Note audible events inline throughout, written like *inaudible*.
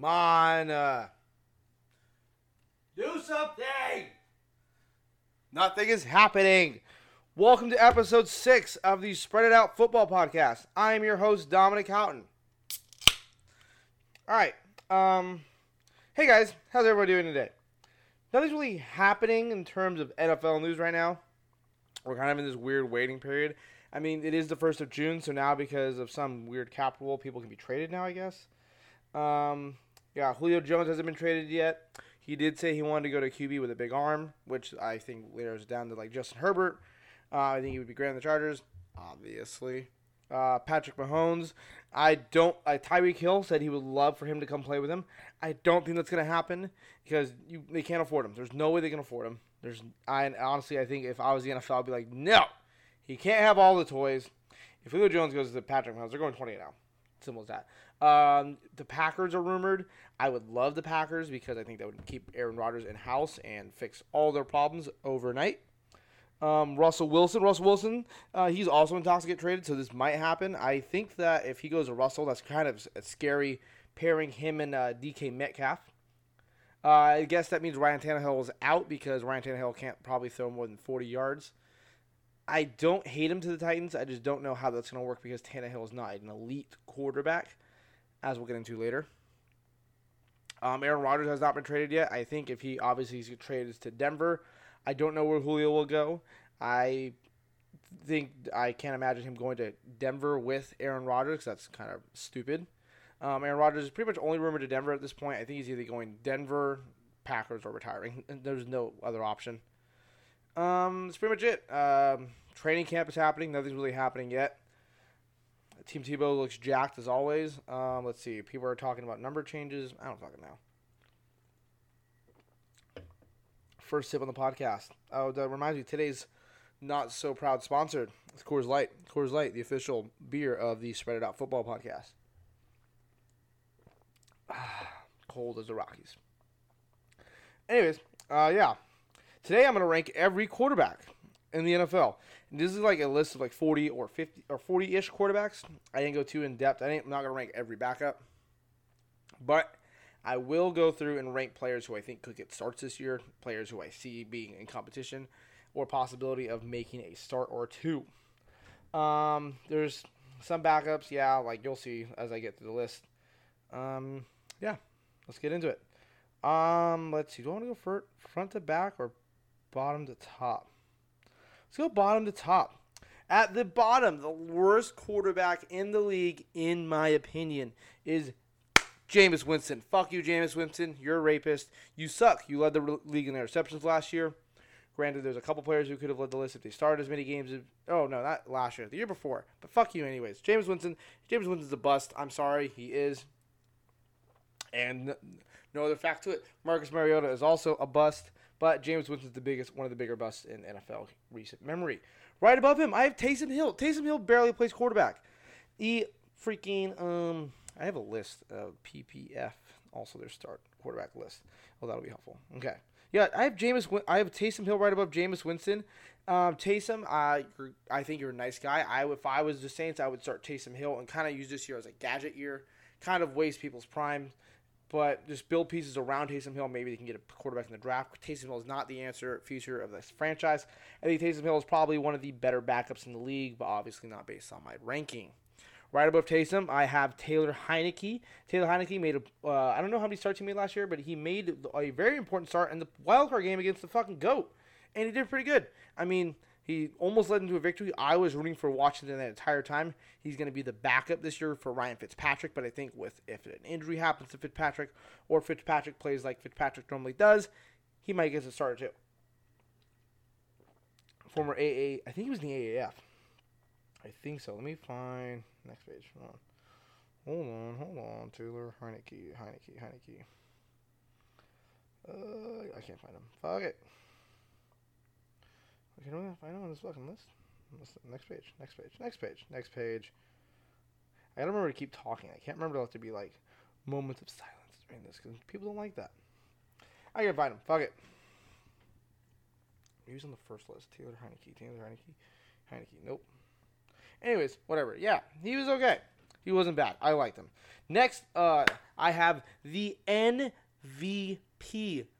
Come on. Uh, do something. Nothing is happening. Welcome to episode six of the Spread It Out Football Podcast. I am your host, Dominic Houghton. All right. Um, hey guys, how's everybody doing today? Nothing's really happening in terms of NFL news right now. We're kind of in this weird waiting period. I mean, it is the first of June, so now because of some weird cap rule, people can be traded now. I guess. Um, yeah, Julio Jones hasn't been traded yet. He did say he wanted to go to QB with a big arm, which I think is down to like Justin Herbert. Uh, I think he would be great on the Chargers, obviously. Uh, Patrick Mahomes, I don't. Uh, Tyreek Hill said he would love for him to come play with him. I don't think that's gonna happen because you they can't afford him. There's no way they can afford him. There's I honestly I think if I was the NFL, I'd be like, no, he can't have all the toys. If Julio Jones goes to Patrick Mahomes, they're going 20 now. Simple as that. Um, the Packers are rumored. I would love the Packers because I think that would keep Aaron Rodgers in house and fix all their problems overnight. Um, Russell Wilson, Russell Wilson, uh, he's also in talks to get traded, so this might happen. I think that if he goes to Russell, that's kind of a scary pairing him and uh, DK Metcalf. Uh, I guess that means Ryan Tannehill is out because Ryan Tannehill can't probably throw more than 40 yards. I don't hate him to the Titans. I just don't know how that's going to work because Tannehill is not an elite quarterback, as we'll get into later. Um, Aaron Rodgers has not been traded yet. I think if he obviously he's traded to Denver, I don't know where Julio will go. I think I can't imagine him going to Denver with Aaron Rodgers. That's kind of stupid. Um, Aaron Rodgers is pretty much only rumored to Denver at this point. I think he's either going Denver, Packers, or retiring. *laughs* There's no other option. Um, that's pretty much it. Um, training camp is happening. Nothing's really happening yet. Tim Tebow looks jacked as always. Um, let's see. People are talking about number changes. I don't fucking know. First sip on the podcast. Oh, that reminds me. Today's not so proud sponsored. It's Coors Light. Coors Light, the official beer of the Spread It Out Football Podcast. *sighs* Cold as the Rockies. Anyways, uh, yeah. Today I'm going to rank every quarterback in the NFL. And this is like a list of like 40 or 50 or 40-ish quarterbacks. I didn't go too in depth. I am not going to rank every backup. But I will go through and rank players who I think could get starts this year, players who I see being in competition or possibility of making a start or two. Um, there's some backups, yeah, like you'll see as I get through the list. Um, yeah, let's get into it. Um, let's see. Do I want to go front to back or bottom to top? Let's go bottom to top. At the bottom, the worst quarterback in the league, in my opinion, is Jameis Winston. Fuck you, Jameis Winston. You're a rapist. You suck. You led the league in interceptions last year. Granted, there's a couple players who could have led the list if they started as many games. As, oh no, not last year, the year before. But fuck you, anyways. Jameis Winston. Jameis Winston's a bust. I'm sorry, he is. And no other fact to it. Marcus Mariota is also a bust. But James Winston's the biggest, one of the bigger busts in NFL recent memory. Right above him, I have Taysom Hill. Taysom Hill barely plays quarterback. He freaking um, I have a list of PFF, also their start quarterback list. Well, that'll be helpful. Okay, yeah, I have Jameis. I have Taysom Hill right above Jameis Winston. Um, Taysom, uh, I think you're a nice guy. I if I was the Saints, I would start Taysom Hill and kind of use this year as a gadget year, kind of waste people's prime but just build pieces around Taysom Hill. Maybe they can get a quarterback in the draft. Taysom Hill is not the answer future of this franchise. I think Taysom Hill is probably one of the better backups in the league, but obviously not based on my ranking. Right above Taysom, I have Taylor Heinicke. Taylor Heinicke made a, uh, I don't know how many starts he made last year, but he made a very important start in the wildcard game against the fucking GOAT. And he did pretty good. I mean, he almost led into a victory. I was rooting for Washington that entire time. He's going to be the backup this year for Ryan Fitzpatrick, but I think with if an injury happens to Fitzpatrick or Fitzpatrick plays like Fitzpatrick normally does, he might get a starter too. Former AA, I think he was in the AAF. I think so. Let me find next page. Hold on. Hold on, hold on. Taylor Heinicke, Heinicke, Heinicke. Uh, I can't find him. Fuck it. You know, I know on this fucking list. Next page, next page, next page, next page. I gotta remember to keep talking. I can't remember to have to be like moments of silence during this because people don't like that. I gotta find him. Fuck it. He was on the first list. Taylor Heinicke. Taylor Heinicke. Heinicke. Nope. Anyways, whatever. Yeah, he was okay. He wasn't bad. I liked him. Next, uh, I have the MVP,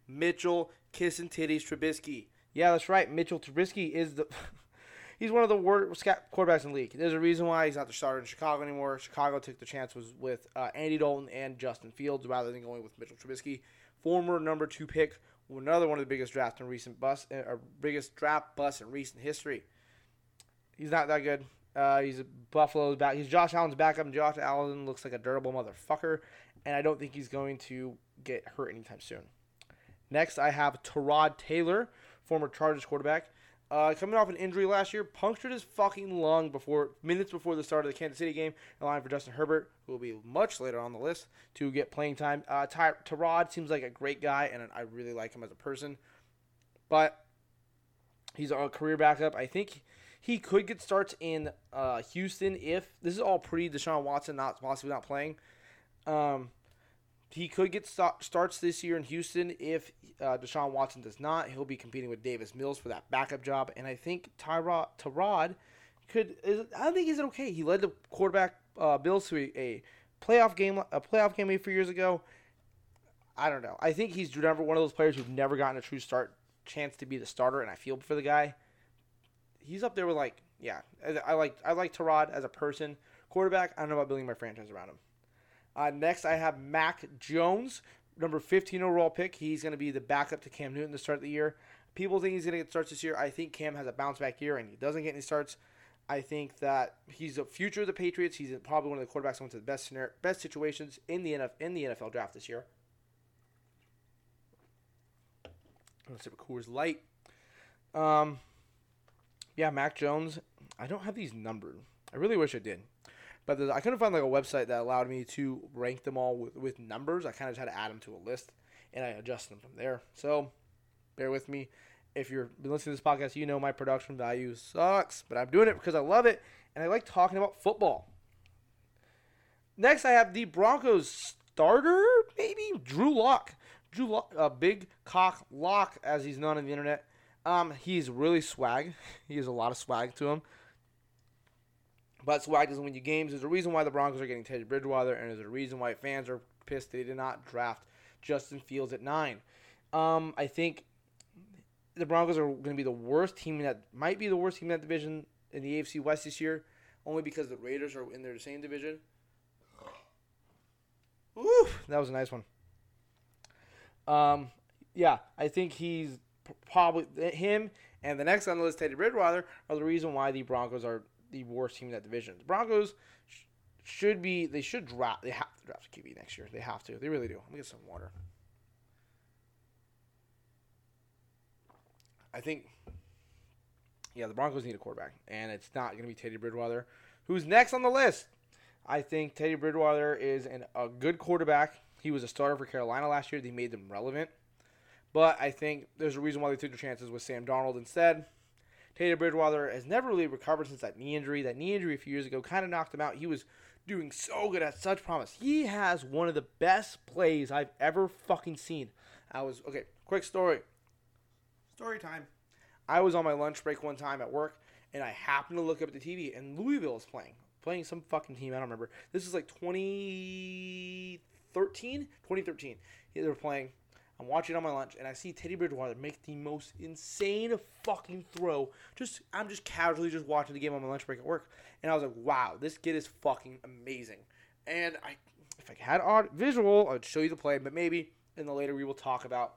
Mitchell Kissin Titties Trubisky. Yeah, that's right. Mitchell Trubisky is the. *laughs* he's one of the worst quarterbacks in the league. There's a reason why he's not the starter in Chicago anymore. Chicago took the chance was with uh, Andy Dalton and Justin Fields rather than going with Mitchell Trubisky, former number two pick, another one of the biggest drafts in recent bust, uh, biggest draft bust in recent history. He's not that good. Uh, he's Buffalo's back. He's Josh Allen's backup, and Josh Allen looks like a durable motherfucker. And I don't think he's going to get hurt anytime soon. Next, I have Tyrod Taylor, former Chargers quarterback. Uh, coming off an injury last year, punctured his fucking lung before minutes before the start of the Kansas City game, allowing for Justin Herbert, who will be much later on the list, to get playing time. Uh, Ty- Tyrod seems like a great guy, and I really like him as a person, but he's a career backup. I think he could get starts in uh, Houston if this is all pre Deshaun Watson not possibly not playing. Um, he could get st- starts this year in Houston if uh, Deshaun Watson does not. He'll be competing with Davis Mills for that backup job, and I think Tyrod Tyrod could. Is, I think he's okay. He led the quarterback uh, Bills to a, a, playoff game, a playoff game a few years ago. I don't know. I think he's never one of those players who've never gotten a true start chance to be the starter, and I feel for the guy. He's up there with like, yeah, I, I like I like Tyrod as a person. Quarterback, I don't know about building my franchise around him. Uh, next, I have Mac Jones, number 15 overall pick. He's going to be the backup to Cam Newton to start the year. People think he's going to get starts this year. I think Cam has a bounce back year and he doesn't get any starts. I think that he's the future of the Patriots. He's probably one of the quarterbacks that went to the best scenario, best situations in the NFL, in the NFL draft this year. Gonna sip a Coors Light. Um, yeah, Mac Jones. I don't have these numbered. I really wish I did. But I couldn't find like a website that allowed me to rank them all with, with numbers. I kind of just had to add them to a list, and I adjust them from there. So, bear with me. If you're been listening to this podcast, you know my production value sucks, but I'm doing it because I love it and I like talking about football. Next, I have the Broncos starter, maybe Drew Lock. Drew a big cock lock, as he's known on the internet. Um, he's really swag. *laughs* He has a lot of swag to him. But swag doesn't win you games. There's a reason why the Broncos are getting Teddy Bridgewater, and there's a reason why fans are pissed they did not draft Justin Fields at nine. Um, I think the Broncos are going to be the worst team that might be the worst team in that division in the AFC West this year, only because the Raiders are in their same division. Woo, that was a nice one. Um, yeah, I think he's probably him and the next on the list, Teddy Bridgewater, are the reason why the Broncos are the worst team in that division. The Broncos sh- should be they should draft they have to draft a QB next year. They have to. They really do. Let me get some water. I think yeah, the Broncos need a quarterback, and it's not going to be Teddy Bridgewater. Who's next on the list? I think Teddy Bridgewater is an, a good quarterback. He was a starter for Carolina last year. They made them relevant. But I think there's a reason why they took their chances with Sam Darnold instead. Teddy Bridgewater has never really recovered since that knee injury. That knee injury a few years ago kind of knocked him out. He was doing so good at such promise. He has one of the best plays I've ever fucking seen. I was okay. Quick story. Story time. I was on my lunch break one time at work, and I happened to look up at the TV, and Louisville is playing, playing some fucking team. I don't remember. This is like 2013, 2013. They were playing. I'm watching on my lunch, and I see Teddy Bridgewater make the most insane fucking throw. Just I'm just casually just watching the game on my lunch break at work, and I was like, "Wow, this kid is fucking amazing." And I, if I had odd visual, I'd show you the play, but maybe in the later we will talk about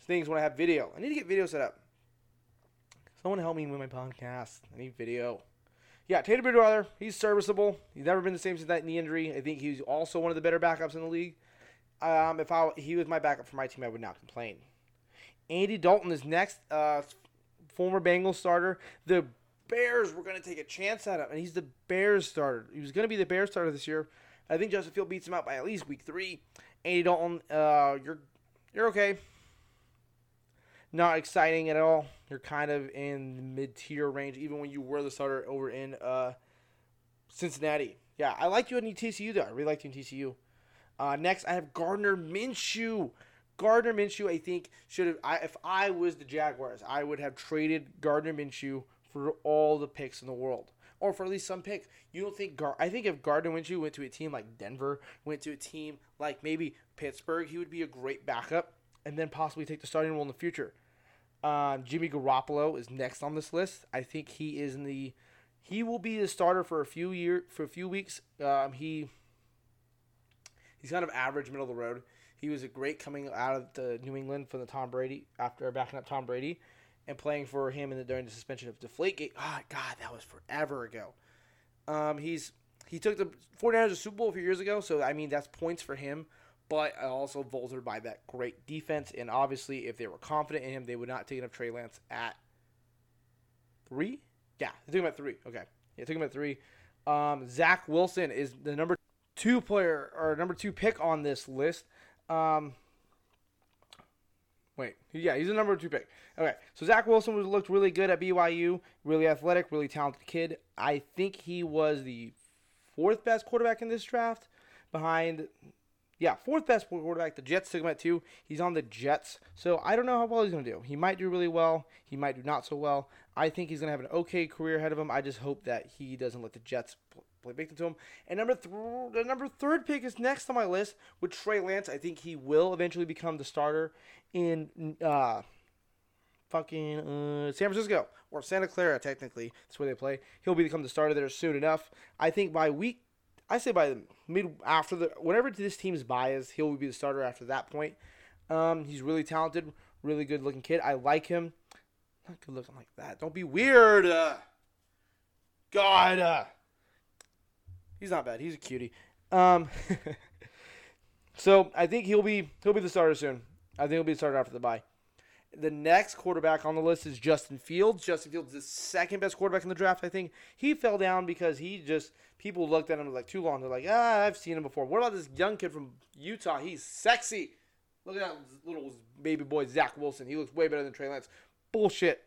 things when I have video. I need to get video set up. Someone help me with my podcast. I need video. Yeah, Teddy Bridgewater, he's serviceable. He's never been the same since that knee injury. I think he's also one of the better backups in the league. Um, if I he was my backup for my team, I would not complain. Andy Dalton is next, uh, former Bengals starter. The Bears were going to take a chance at him, and he's the Bears starter. He was going to be the Bears starter this year. I think Justin Field beats him out by at least week three. Andy Dalton, uh, you're you're okay. Not exciting at all. You're kind of in the mid tier range, even when you were the starter over in uh, Cincinnati. Yeah, I like you in TCU though. I really liked you in TCU. Uh, next, I have Gardner Minshew. Gardner Minshew, I think, should have. I, if I was the Jaguars, I would have traded Gardner Minshew for all the picks in the world. or for at least some pick. You don't think Gar? I think if Gardner Minshew went to a team like Denver, went to a team like maybe Pittsburgh, he would be a great backup and then possibly take the starting role in the future. Um, Jimmy Garoppolo is next on this list. I think he is in the he will be the starter for a few year for a few weeks. Um, he he's kind of average, middle of the road. He was a great coming out of the New England from the Tom Brady after backing up Tom Brady and playing for him in the, during the suspension of Deflategate. Oh God, that was forever ago. Um, he's he took the 49ers to Super Bowl a few years ago, so I mean that's points for him. But also vaulted by that great defense, and obviously, if they were confident in him, they would not take enough Trey Lance at three. Yeah, they took him at three. Okay, yeah, took him at three. Um, Zach Wilson is the number two player or number two pick on this list. Um, wait, yeah, he's the number two pick. Okay, so Zach Wilson was looked really good at BYU, really athletic, really talented kid. I think he was the fourth best quarterback in this draft, behind, yeah, fourth best quarterback. The Jets took him at two. He's on the Jets, so I don't know how well he's gonna do. He might do really well. He might do not so well. I think he's gonna have an okay career ahead of him. I just hope that he doesn't let the Jets play victim to him. And number th- the number third pick is next on my list with Trey Lance. I think he will eventually become the starter in uh, fucking uh, San Francisco or Santa Clara. Technically, that's where they play. He'll become the starter there soon enough. I think by week, I say by the mid after the whatever this team's is, he'll be the starter after that point. Um, he's really talented, really good looking kid. I like him. Not good looking like that. Don't be weird. Uh, God. Uh, He's not bad. He's a cutie. Um, *laughs* so I think he'll be he'll be the starter soon. I think he'll be the starter after the bye. The next quarterback on the list is Justin Fields. Justin Fields is the second best quarterback in the draft. I think he fell down because he just people looked at him like too long. They're like, ah, I've seen him before. What about this young kid from Utah? He's sexy. Look at that little baby boy Zach Wilson. He looks way better than Trey Lance. Bullshit.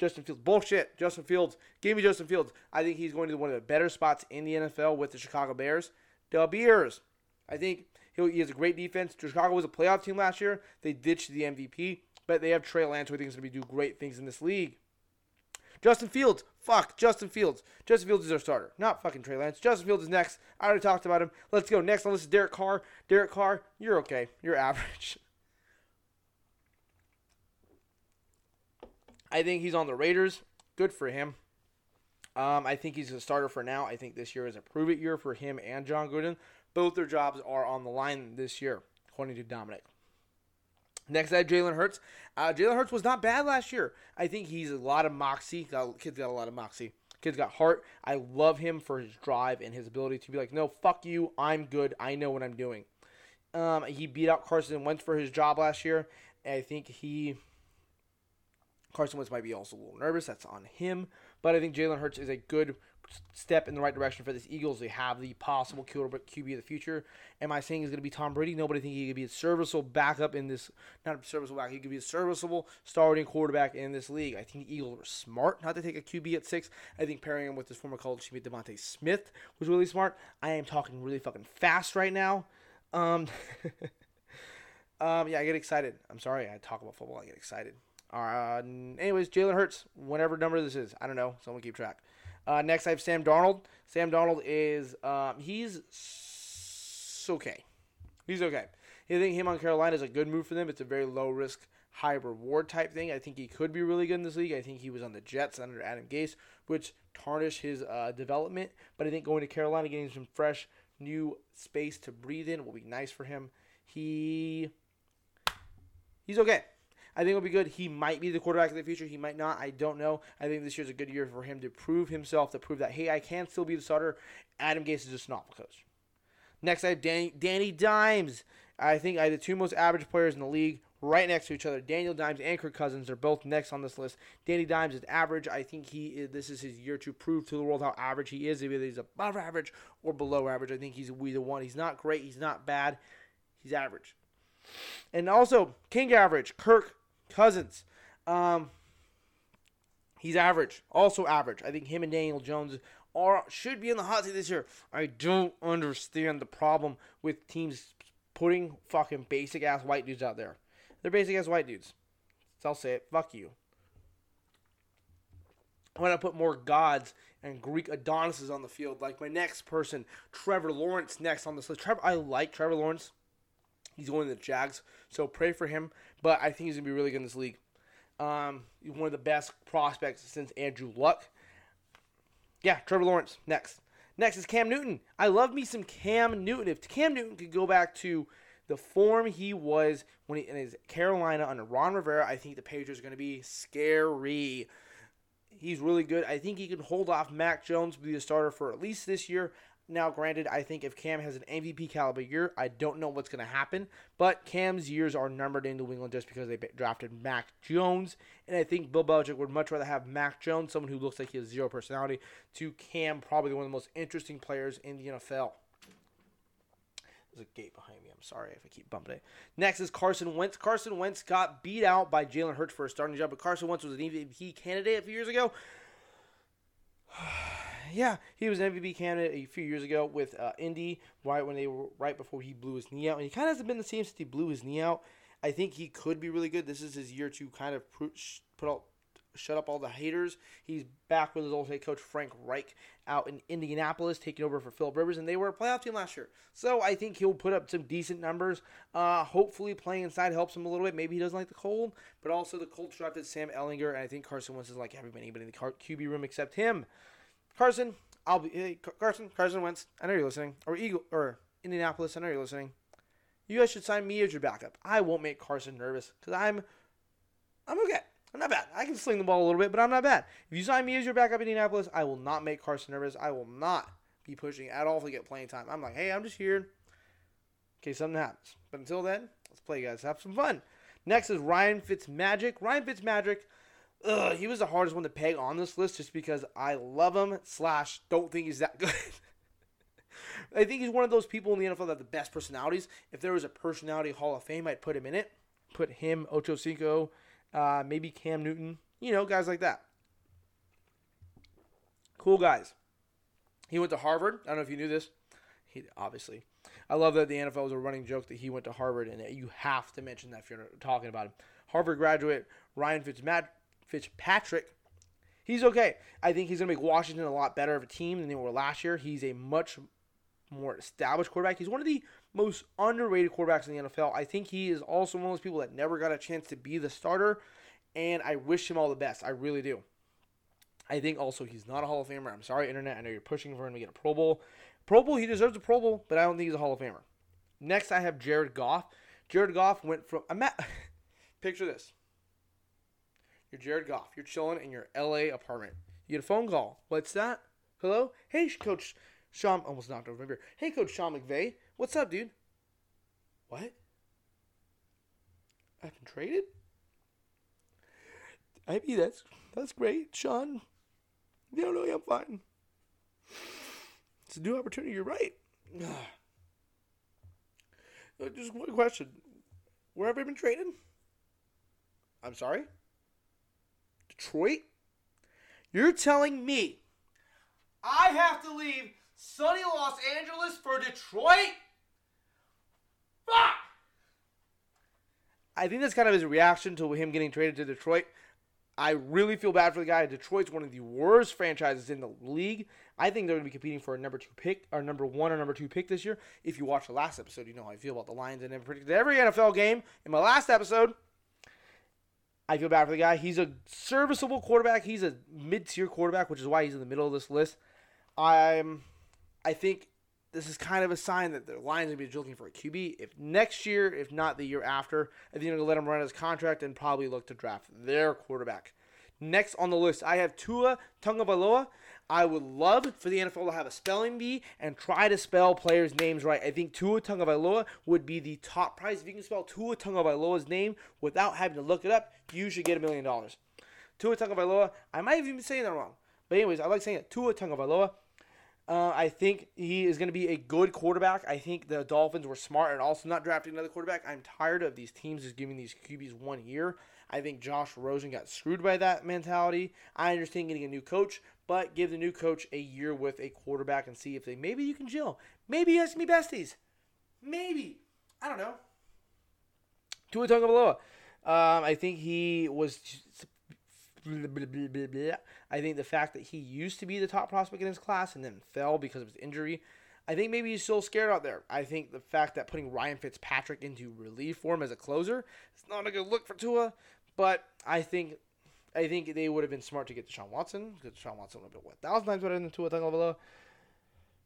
Justin Fields. Bullshit. Justin Fields. Give me Justin Fields. I think he's going to one of the better spots in the NFL with the Chicago Bears. The Bears. I think he has a great defense. Chicago was a playoff team last year. They ditched the MVP, but they have Trey Lance, who I think is going to be do great things in this league. Justin Fields. Fuck. Justin Fields. Justin Fields is our starter. Not fucking Trey Lance. Justin Fields is next. I already talked about him. Let's go. Next on this is Derek Carr. Derek Carr, you're okay. You're *laughs* average. I think he's on the Raiders. Good for him. Um, I think he's a starter for now. I think this year is a prove it year for him and Jon Gruden. Both their jobs are on the line this year, according to Dominic. Next, I have Jalen Hurts. Uh, Jalen Hurts was not bad last year. I think he's a lot of moxie. Got, kid's got a lot of moxie. Kid's got heart. I love him for his drive and his ability to be like, no, fuck you. I'm good. I know what I'm doing. Um, he beat out Carson Wentz for his job last year. I think he Carson Wentz might be also a little nervous. That's on him. But I think Jalen Hurts is a good step in the right direction for this Eagles. They have the possible QB of the future. Am I saying he's going to be Tom Brady? No, but think he could be a serviceable backup in this. Not a serviceable back. He could be a serviceable starting quarterback in this league. I think the Eagles were smart not to take a QB at six. I think pairing him with his former college teammate DeVonta Smith was really smart. I am talking really fucking fast right now. Um, *laughs* um, yeah, I get excited. I'm sorry. I talk about football. I get excited. Uh, anyways, Jalen Hurts, whatever number this is, I don't know. Someone keep track. Uh, next, I have Sam Darnold. Sam Darnold is um, he's okay. He's okay. I think him on Carolina is a good move for them. It's a very low risk, high reward type thing. I think he could be really good in this league. I think he was on the Jets under Adam Gase, which tarnished his uh, development. But I think going to Carolina, getting some fresh, new space to breathe in will be nice for him. He he's okay. I think it'll be good. He might be the quarterback of the future. He might not. I don't know. I think this year's a good year for him to prove himself, to prove that, hey, I can still be the starter. Adam Gase is an awful coach. Next, I have Danny, Danny Dimes. I think I have the two most average players in the league right next to each other. Daniel Dimes and Kirk Cousins are both next on this list. Danny Dimes is average. I think he is, this is his year to prove to the world how average he is. Either he's above average or below average. I think he's either one. He's not great. He's not bad. He's average. And also, King average, Kirk Cousins. Um, he's average, also average. I think him and Daniel Jones are should be in the hot seat this year. I don't understand the problem with teams putting fucking basic ass white dudes out there. They're basic ass white dudes. So I'll say it. Fuck you. I want to put more gods and Greek Adonises on the field. Like my next person, Trevor Lawrence, next on this list. Trevor, I like Trevor Lawrence. He's going to the Jags, so pray for him. But I think he's gonna be really good in this league. Um, he's one of the best prospects since Andrew Luck. Yeah, Trevor Lawrence next. Next is Cam Newton. I love me some Cam Newton. If Cam Newton could go back to the form he was when he in his Carolina under Ron Rivera, I think the Patriots are going to be scary. He's really good. I think he can hold off Mac Jones to be the starter for at least this year. Now, granted, I think if Cam has an MVP caliber year, I don't know what's going to happen. But Cam's years are numbered in New England just because they drafted Mac Jones. And I think Bill Belichick would much rather have Mac Jones, someone who looks like he has zero personality, to Cam, probably one of the most interesting players in the NFL. There's a gate behind me. I'm sorry if I keep bumping it. Next is Carson Wentz. Carson Wentz got beat out by Jalen Hurts for a starting job, but Carson Wentz was an MVP candidate a few years ago. *sighs* yeah, he was an MVP candidate a few years ago with uh, Indy, right when they were right before he blew his knee out, and he kind of hasn't been the same since he blew his knee out. I think he could be really good. This is his year to kind of put out, shut up all the haters. He's back with his old head coach Frank Reich out in Indianapolis, taking over for Philip Rivers, and they were a playoff team last year. So I think he'll put up some decent numbers. Uh, hopefully, playing inside helps him a little bit. Maybe he doesn't like the cold, but also the Colts drafted Sam Ehlinger, and I think Carson Wentz is like everybody in the QB room except him. Carson, I'll be hey, Carson. Carson Wentz. I know you're listening. Or Eagle or Indianapolis. I know you're listening. You guys should sign me as your backup. I won't make Carson nervous because I'm, I'm okay. I'm not bad. I can sling the ball a little bit, but I'm not bad. If you sign me as your backup in Indianapolis, I will not make Carson nervous. I will not be pushing at all to get playing time. I'm like, hey, I'm just here in case something happens. But until then, let's play, guys. Have some fun. Next is Ryan Fitzmagic. Ryan Fitzmagic ugh, he was the hardest one to peg on this list just because I love him slash don't think he's that *laughs* good. I think he's one of those people in the NFL that have the best personalities. If there was a personality Hall of Fame, I'd put him in it. Put him, Ocho Cinco, uh, maybe Cam Newton, you know, guys like that. Cool guys. He went to Harvard. I don't know if you knew this. He obviously. I love that the NFL is a running joke that he went to Harvard, and you have to mention that if you're talking about him. Harvard graduate Ryan Fitzmagic Fitzpatrick, he's okay. I think he's going to make Washington a lot better of a team than they were last year. He's a much more established quarterback. He's one of the most underrated quarterbacks in the NFL. I think he is also one of those people that never got a chance to be the starter, and I wish him all the best. I really do. I think also he's not a Hall of Famer. I'm sorry, Internet. I know you're pushing for him to get a Pro Bowl. Pro Bowl, he deserves a Pro Bowl, but I don't think he's a Hall of Famer. Next, I have Jared Goff. Jared Goff went from. I'm at, *laughs* picture this. You're Jared Goff. You're chilling in your LA apartment. You get a phone call. What's that? Hello? Hey, Coach Sean. Almost knocked over my beer. Hey, Coach Sean McVay. What's up, dude? What? I've been traded? I mean, that's that's great, Sean. No, no, I'm fine. It's a new opportunity. You're right. *sighs* Uh, just one question. Where have I been traded? I'm sorry? Detroit? You're telling me I have to leave sunny Los Angeles for Detroit? Fuck! I think that's kind of his reaction to him getting traded to Detroit. I really feel bad for the guy. Detroit's one of the worst franchises in the league. I think they're going to be competing for a number two pick, or number one or number two pick this year. If you watch the last episode, you know how I feel about the Lions. I never predicted every NFL game in my last episode. I feel bad for the guy. He's a serviceable quarterback. He's a mid-tier quarterback, which is why he's in the middle of this list. I'm, I think this is kind of a sign that the Lions are going to be looking for a QB. If next year, if not the year after, I think they're going to let him run his contract and probably look to draft their quarterback. Next on the list, I have Tua Tagovailoa. I would love for the NFL to have a spelling bee and try to spell players' names right. I think Tua Tagovailoa would be the top prize. If you can spell Tua Tagovailoa's name without having to look it up, you should get a million dollars. Tua Tagovailoa, I might even be saying that wrong. But anyways, I like saying it. Tua Tagovailoa. Uh, I think he is going to be a good quarterback. I think the Dolphins were smart and also not drafting another quarterback. I'm tired of these teams just giving these QBs one year. I think Josh Rosen got screwed by that mentality. I understand getting a new coach, but give the new coach a year with a quarterback and see if they maybe you can gel. Maybe you guys can be besties. Maybe. I don't know. Tua Tagovailoa. Um, I think he was I think the fact that he used to be the top prospect in his class and then fell because of his injury. I think maybe he's still scared out there. I think the fact that putting Ryan Fitzpatrick into relief form as a closer is not a good look for Tua. But I think I think they would have been smart to get Deshaun Watson because Deshaun Watson would have been what thousand times better than Tua Tagovailoa.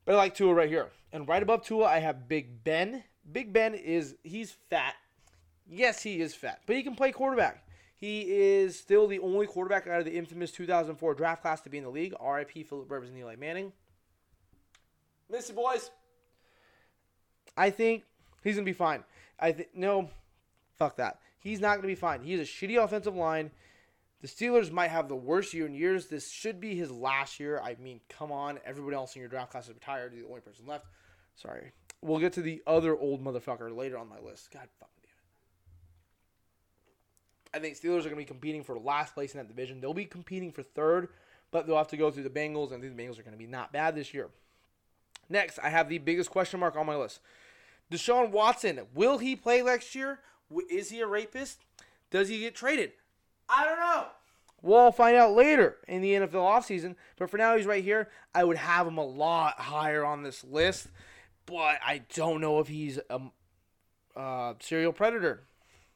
But I like Tua right here, and right above Tua I have Big Ben. Big Ben is he's fat. Yes, he is fat, but he can play quarterback. He is still the only quarterback out of the infamous 2004 draft class to be in the league. R.I.P. Philip Rivers and Eli Manning. Missy boys. I think he's gonna be fine. I think no, fuck that. He's not gonna be fine. He's a shitty offensive line. The Steelers might have the worst year in years. This should be his last year. I mean, come on. Everybody else in your draft class is retired. You're the only person left. Sorry. We'll get to the other old motherfucker later on my list. God fucking damn it. I think Steelers are going to be competing for last place in that division. They'll be competing for third, but they'll have to go through the Bengals, and the Bengals are going to be not bad this year. Next, I have the biggest question mark on my list. Deshaun Watson, will he play next year? Is he a rapist? Does he get traded? I don't know. We'll find out later in the NFL offseason. But for now, he's right here. I would have him a lot higher on this list. But I don't know if he's a uh, serial predator.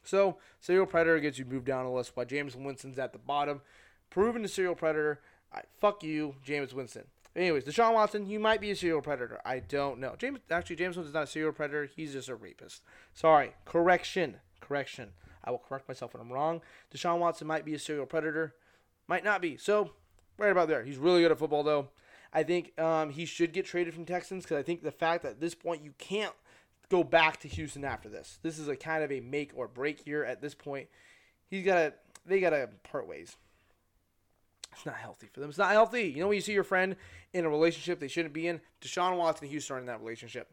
So, serial predator gets you moved down a list while Jameis Winston's at the bottom. Proven a serial predator. I, fuck you, Jameis Winston. Anyways, Deshaun Watson, you might be a serial predator. I don't know. James, actually, James Winston's not a serial predator. He's just a rapist. Sorry. Correction. Correction. I will correct myself when I'm wrong. Deshaun Watson might be a serial predator, might not be. So, right about there. He's really good at football, though. I think um, he should get traded from Texans because I think the fact that at this point you can't go back to Houston after this. This is a kind of a make or break year at this point. He's got to, they got to part ways. It's not healthy for them. It's not healthy. You know when you see your friend in a relationship they shouldn't be in? Deshaun Watson and Houston are in that relationship.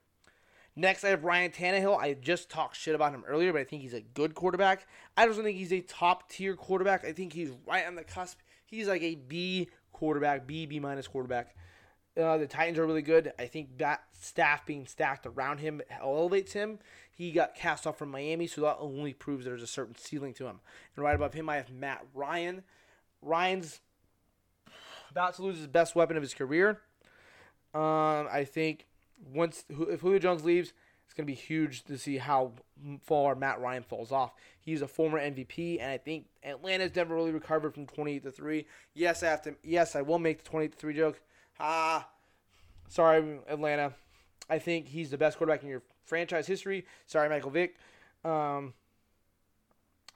Next, I have Ryan Tannehill. I just talked shit about him earlier, but I think he's a good quarterback. I don't think he's a top tier quarterback. I think he's right on the cusp. He's like a B quarterback, B, B minus quarterback. Uh, the Titans are really good. I think that staff being stacked around him elevates him. He got cast off from Miami, so that only proves there's a certain ceiling to him. And right above him, I have Matt Ryan. Ryan's about to lose his best weapon of his career. Um, I think once if Julio Jones leaves, it's going to be huge to see how far Matt Ryan falls off. He's a former MVP, and I think Atlanta's never really recovered from 28 to three. Yes, I have to. Yes, I will make the 28 to three joke. Ah, sorry, Atlanta. I think he's the best quarterback in your franchise history. Sorry, Michael Vick. Um,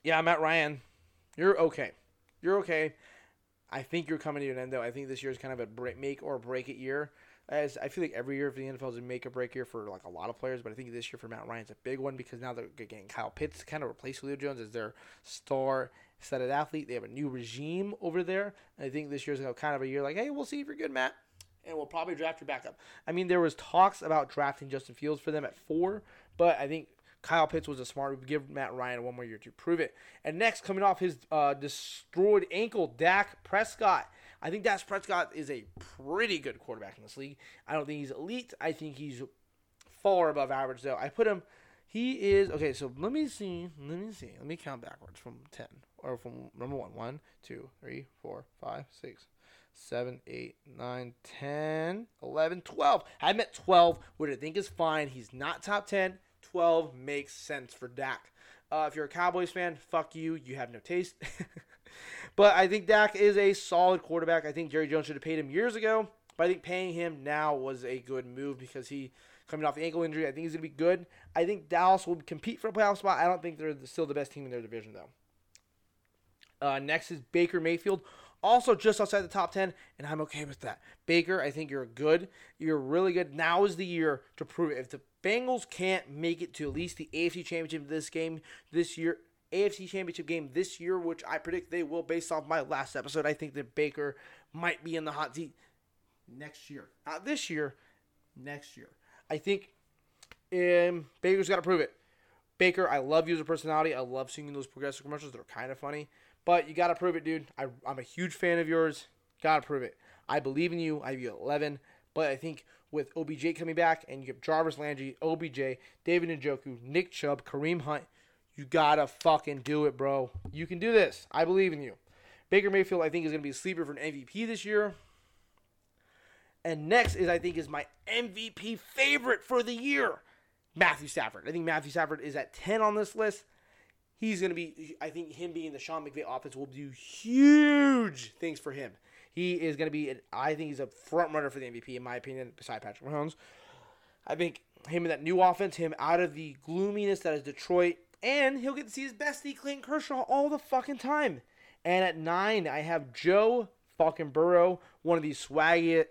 yeah, Matt Ryan, you're okay. You're okay. I think you're coming to an end though. I think this year is kind of a break, make or break it year as I feel like every year for the NFL is a make or break year for like a lot of players, but I think this year for Matt Ryan's a big one because now they're getting Kyle Pitts to kind of replace Julio Jones as their star studded athlete. They have a new regime over there. And I think this year's kind of a year like, hey, we'll see if you're good, Matt. And we'll probably draft your backup. I mean, there was talks about drafting Justin Fields for them at four, but I think Kyle Pitts was a smart move. Give Matt Ryan one more year to prove it. And next, coming off his uh, destroyed ankle, Dak Prescott. I think Dak Prescott is a pretty good quarterback in this league. I don't think he's elite. I think he's far above average, though. I put him. He is okay. So let me see. Let me see. Let me count backwards from ten or from number one. One, two, three, four, five, six, seven, eight, nine, ten, eleven, twelve. I'm at twelve, which I think is fine. He's not top ten. Twelve makes sense for Dak. Uh, if you're a Cowboys fan, fuck you. You have no taste. *laughs* But I think Dak is a solid quarterback. I think Jerry Jones should have paid him years ago. But I think paying him now was a good move because he coming off the ankle injury. I think he's gonna be good. I think Dallas will compete for a playoff spot. I don't think they're still the best team in their division though. Uh, next is Baker Mayfield, also just outside the top ten, and I'm okay with that. Baker, I think you're good. You're really good. Now is the year to prove it. If the Bengals can't make it to at least the AFC Championship this game this year, AFC Championship game this year, which I predict they will based off my last episode. I think that Baker might be in the hot seat next year. Not this year, next year. I think um, Baker's got to prove it. Baker, I love you as a personality. I love seeing those progressive commercials. They're kind of funny. But you got to prove it, dude. I, I'm a huge fan of yours. Got to prove it. I believe in you. I have you 11. But I think with OBJ coming back and you have Jarvis Landry, OBJ, David Njoku, Nick Chubb, Kareem Hunt – you gotta fucking do it, bro. You can do this. I believe in you. Baker Mayfield, I think, is to be a sleeper for an MVP this year. And next is, I think, is my MVP favorite for the year, Matthew Stafford. I think Matthew Stafford is at 10 on this list. He's going to be, I think, him being the Sean McVay offense will do huge things for him. He is going to be, I think, he's a front runner for the MVP, in my opinion, beside Patrick Mahomes. I think him in that new offense, him out of the gloominess that is Detroit, and he'll get to see his bestie Clayton Kershaw all the fucking time. And at nine, I have Joe fucking Burrow, one of these swaggy,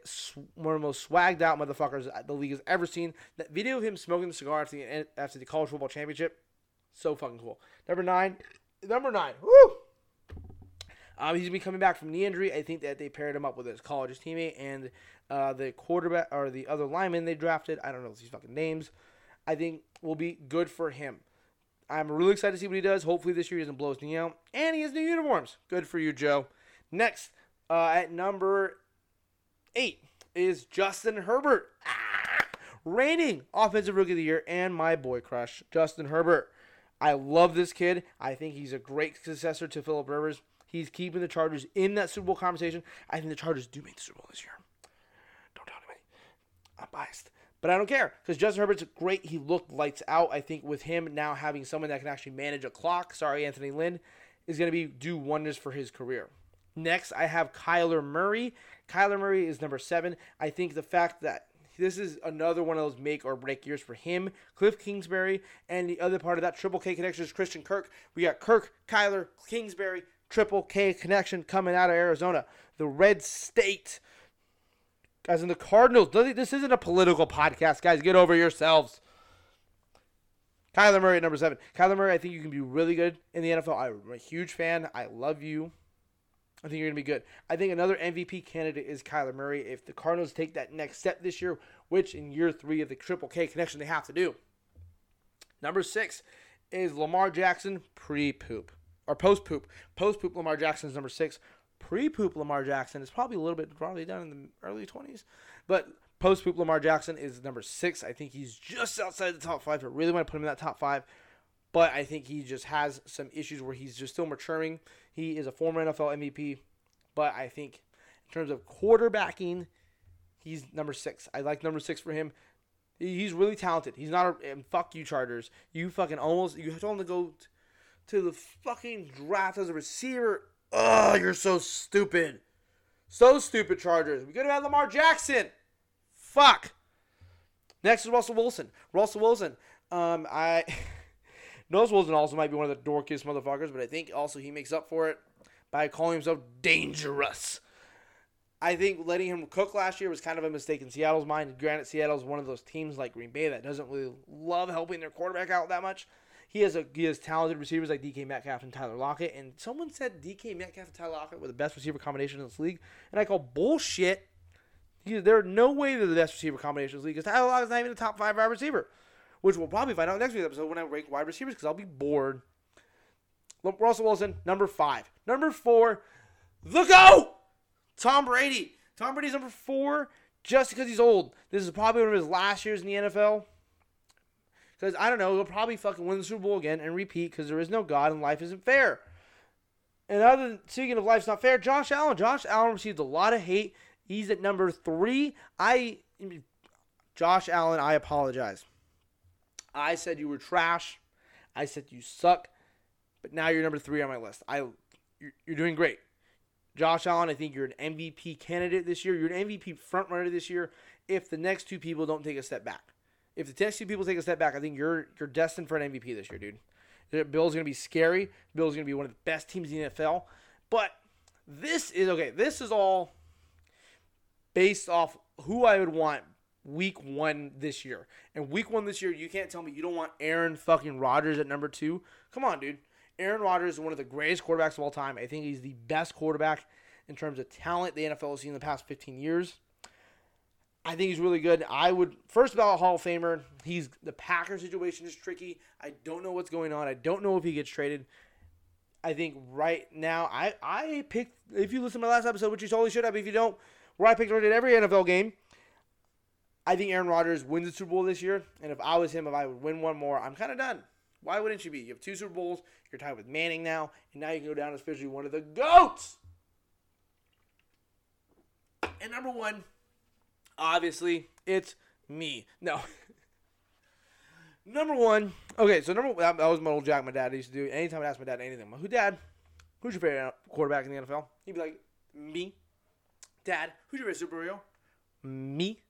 one of the most swagged out motherfuckers the league has ever seen. That video of him smoking the cigar after the after the college football championship, so fucking cool. Number nine, number nine, woo. Um, he's gonna be coming back from knee injury. I think that they paired him up with his college teammate and uh, the quarterback or the other lineman they drafted. I don't know these fucking names. I think will be good for him. I'm really excited to see what he does. Hopefully this year he doesn't blow his knee out. And he has new uniforms. Good for you, Joe. Next, uh, at number eight is Justin Herbert. Ah, reigning Offensive Rookie of the Year and my boy crush, Justin Herbert. I love this kid. I think he's a great successor to Philip Rivers. He's keeping the Chargers in that Super Bowl conversation. I think the Chargers do make the Super Bowl this year. Don't tell anybody. I'm biased. But I don't care because Justin Herbert's great. He looked lights out. I think with him now having someone that can actually manage a clock, sorry, Anthony Lynn, is going to be do wonders for his career. Next, I have Kyler Murray. Kyler Murray is number seven. I think the fact that this is another one of those make or break years for him. Cliff Kingsbury, and the other part of that Triple K connection is Christian Kirk. We got Kirk, Kyler, Kingsbury, Triple K connection coming out of Arizona. The Red State as in the Cardinals. This isn't a political podcast, guys. Get over yourselves. Kyler Murray at number seven. Kyler Murray, I think you can be really good in the NFL. I'm a huge fan. I love you. I think you're going to be good. I think another MVP candidate is Kyler Murray. If the Cardinals take that next step this year, which in year three of the Triple K connection they have to do. Number six is Lamar Jackson pre poop or post poop. Post poop Lamar Jackson is number six pre poop Lamar Jackson is probably a little bit probably down in the early 20s. But post poop Lamar Jackson is number six. I think he's just outside the top five. I really want to put him in that top five. But I think he just has some issues where he's just still maturing. He is a former NFL MVP. But I think in terms of quarterbacking, he's number six. I like number six for him. He's really talented. He's not a and fuck you Chargers. You fucking almost you told him to go to the fucking draft as a receiver Oh, you're so stupid. So stupid, Chargers. We could have had Lamar Jackson. Fuck. Next is Russell Wilson. Russell Wilson. Um, I *laughs* Russell Wilson also might be one of the dorkiest motherfuckers, but I think also he makes up for it by calling himself dangerous. I think letting him cook last year was kind of a mistake in Seattle's mind. Granted, Seattle's one of those teams like Green Bay that doesn't really love helping their quarterback out that much. He has a he has talented receivers like DK Metcalf and Tyler Lockett. And someone said DK Metcalf and Tyler Lockett were the best receiver combination in this league, and I call bullshit. He, there are no way they're the best receiver combination in this league because Tyler Lockett's not even a top five wide receiver, which we'll probably find out next week's episode when I rank wide receivers because I'll be bored. Russell Wilson, number five. Number four, the go! Tom Brady. Tom Brady's number four just because he's old. This is probably one of his last years in the NFL. Because I don't know, he'll probably fucking win the Super Bowl again and repeat because there is no God and life isn't fair. And other than speaking of life's not fair, Josh Allen. Josh Allen received a lot of hate. He's at number three. I, Josh Allen, I apologize. I said you were trash. I said you suck. But now you're number three on my list. I, you're, you're doing great. Josh Allen, I think you're an MVP candidate this year. You're an MVP frontrunner this year. If the next two people don't take a step back. If the Tennessee people take a step back, I think you're you're destined for an MVP this year, dude. Bill's gonna be scary. Bill's gonna be one of the best teams in the NFL. But this is okay. This is all based off who I would want week one this year. And week one this year, you can't tell me you don't want Aaron fucking Rodgers at number two. Come on, dude. Aaron Rodgers is one of the greatest quarterbacks of all time. I think he's the best quarterback in terms of talent the NFL has seen in the past 15 years. I think he's really good. I would first all Hall of Famer. He's the Packer situation is tricky. I don't know what's going on. I don't know if he gets traded. I think right now I I picked if you listen to my last episode, which you totally should have. If you don't, where I picked right at every NFL game. I think Aaron Rodgers wins the Super Bowl this year, and if I was him, if I would win one more, I'm kind of done. Why wouldn't you be? You have two Super Bowls. You're tied with Manning now, and now you can go down as officially one of the goats And number one, obviously, it's me. No. *laughs* number one. Okay, so number that, that was my old Jack. My dad used to do. Anytime I asked my dad anything, who dad? Who's your favorite quarterback in the NFL? He'd be like, me. Dad, who's your favorite superhero? Me.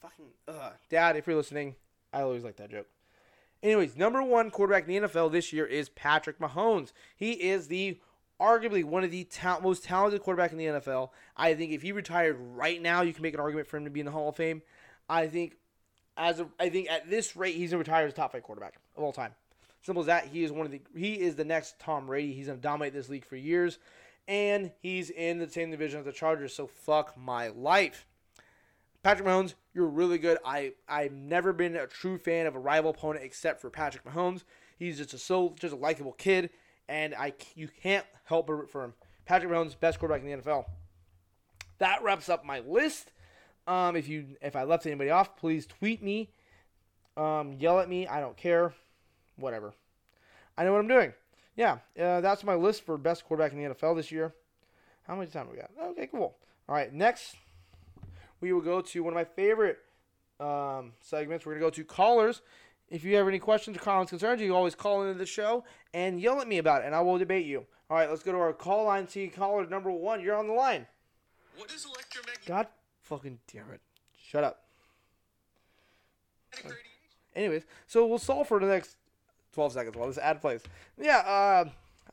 Fucking, uh, Dad, if you're listening, I always like that joke. Anyways, number one quarterback in the NFL this year is Patrick Mahomes. He is the arguably one of the ta- most talented quarterback in the NFL. I think if he retired right now, you can make an argument for him to be in the Hall of Fame. I think as of, I think at this rate, he's gonna retire as top five quarterback of all time. Simple as that. He is one of the he is the next Tom Brady. He's gonna dominate this league for years, and he's in the same division as the Chargers. So fuck my life. Patrick Mahomes, you're really good. I I've never been a true fan of a rival opponent except for Patrick Mahomes. He's just a so just a likable kid, and I you can't help but root for him. Patrick Mahomes, best quarterback in the NFL. That wraps up my list. Um, if you if I left anybody off, please tweet me, um, yell at me. I don't care, whatever. I know what I'm doing. Yeah, uh, that's my list for best quarterback in the NFL this year. How much time we got? Okay, cool. All right, next we will go to one of my favorite um, segments. We're to go to callers. If you have any questions or comments, concerns, you can always call into the show and yell at me about it, and I will debate you. All right, let's go to our call line. See caller number one. You're on the line. What is electromagnetic God fucking damn it. Shut up. Anyways, so we'll solve for the next 12 seconds while this ad plays. Yeah, uh,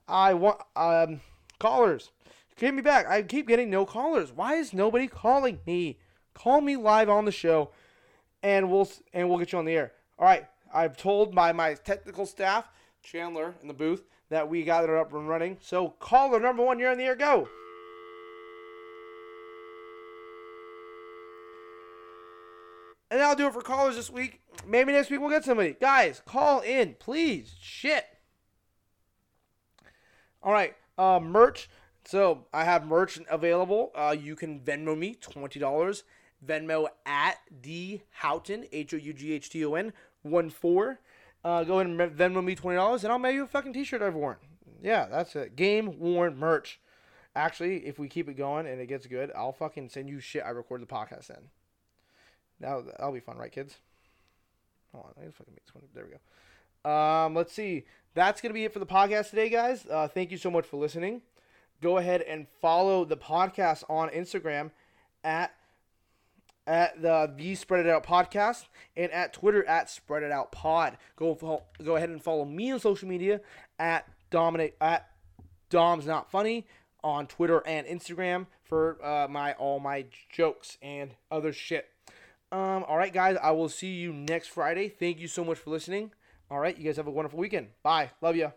I want um callers. Get me back. I keep getting no callers. Why is nobody calling me? Call me live on the show, and we'll and we'll get you on the air. All right. I've told my my technical staff, Chandler in the booth, that we got it up and running. So caller number one, you're on the air. Go. And that'll do it for callers this week. Maybe next week we'll get somebody. Guys, call in, please. Shit. All right, uh, merch. So I have merch available. Uh, you can Venmo me twenty dollars. Venmo at D Houghton H O U G H T O N one four. Uh, go ahead and Venmo me twenty dollars, and I'll mail you a fucking T-shirt I've worn. Yeah, that's it. Game worn merch. Actually, if we keep it going and it gets good, I'll fucking send you shit I record the podcast in. That'll, that'll be fun, right, kids? Hold on, I gotta fucking make this one. There we go. Um, let's see. That's gonna be it for the podcast today, guys. Uh, thank you so much for listening. Go ahead and follow the podcast on Instagram at at the the Spread It Out podcast and at Twitter at Spread It Out Pod. Go fo- go ahead and follow me on social media at Dominic at Dom's Not Funny on Twitter and Instagram for uh, my all my jokes and other shit. Um, all right, guys, I will see you next Friday. Thank you so much for listening. All right, you guys have a wonderful weekend. Bye. Love you.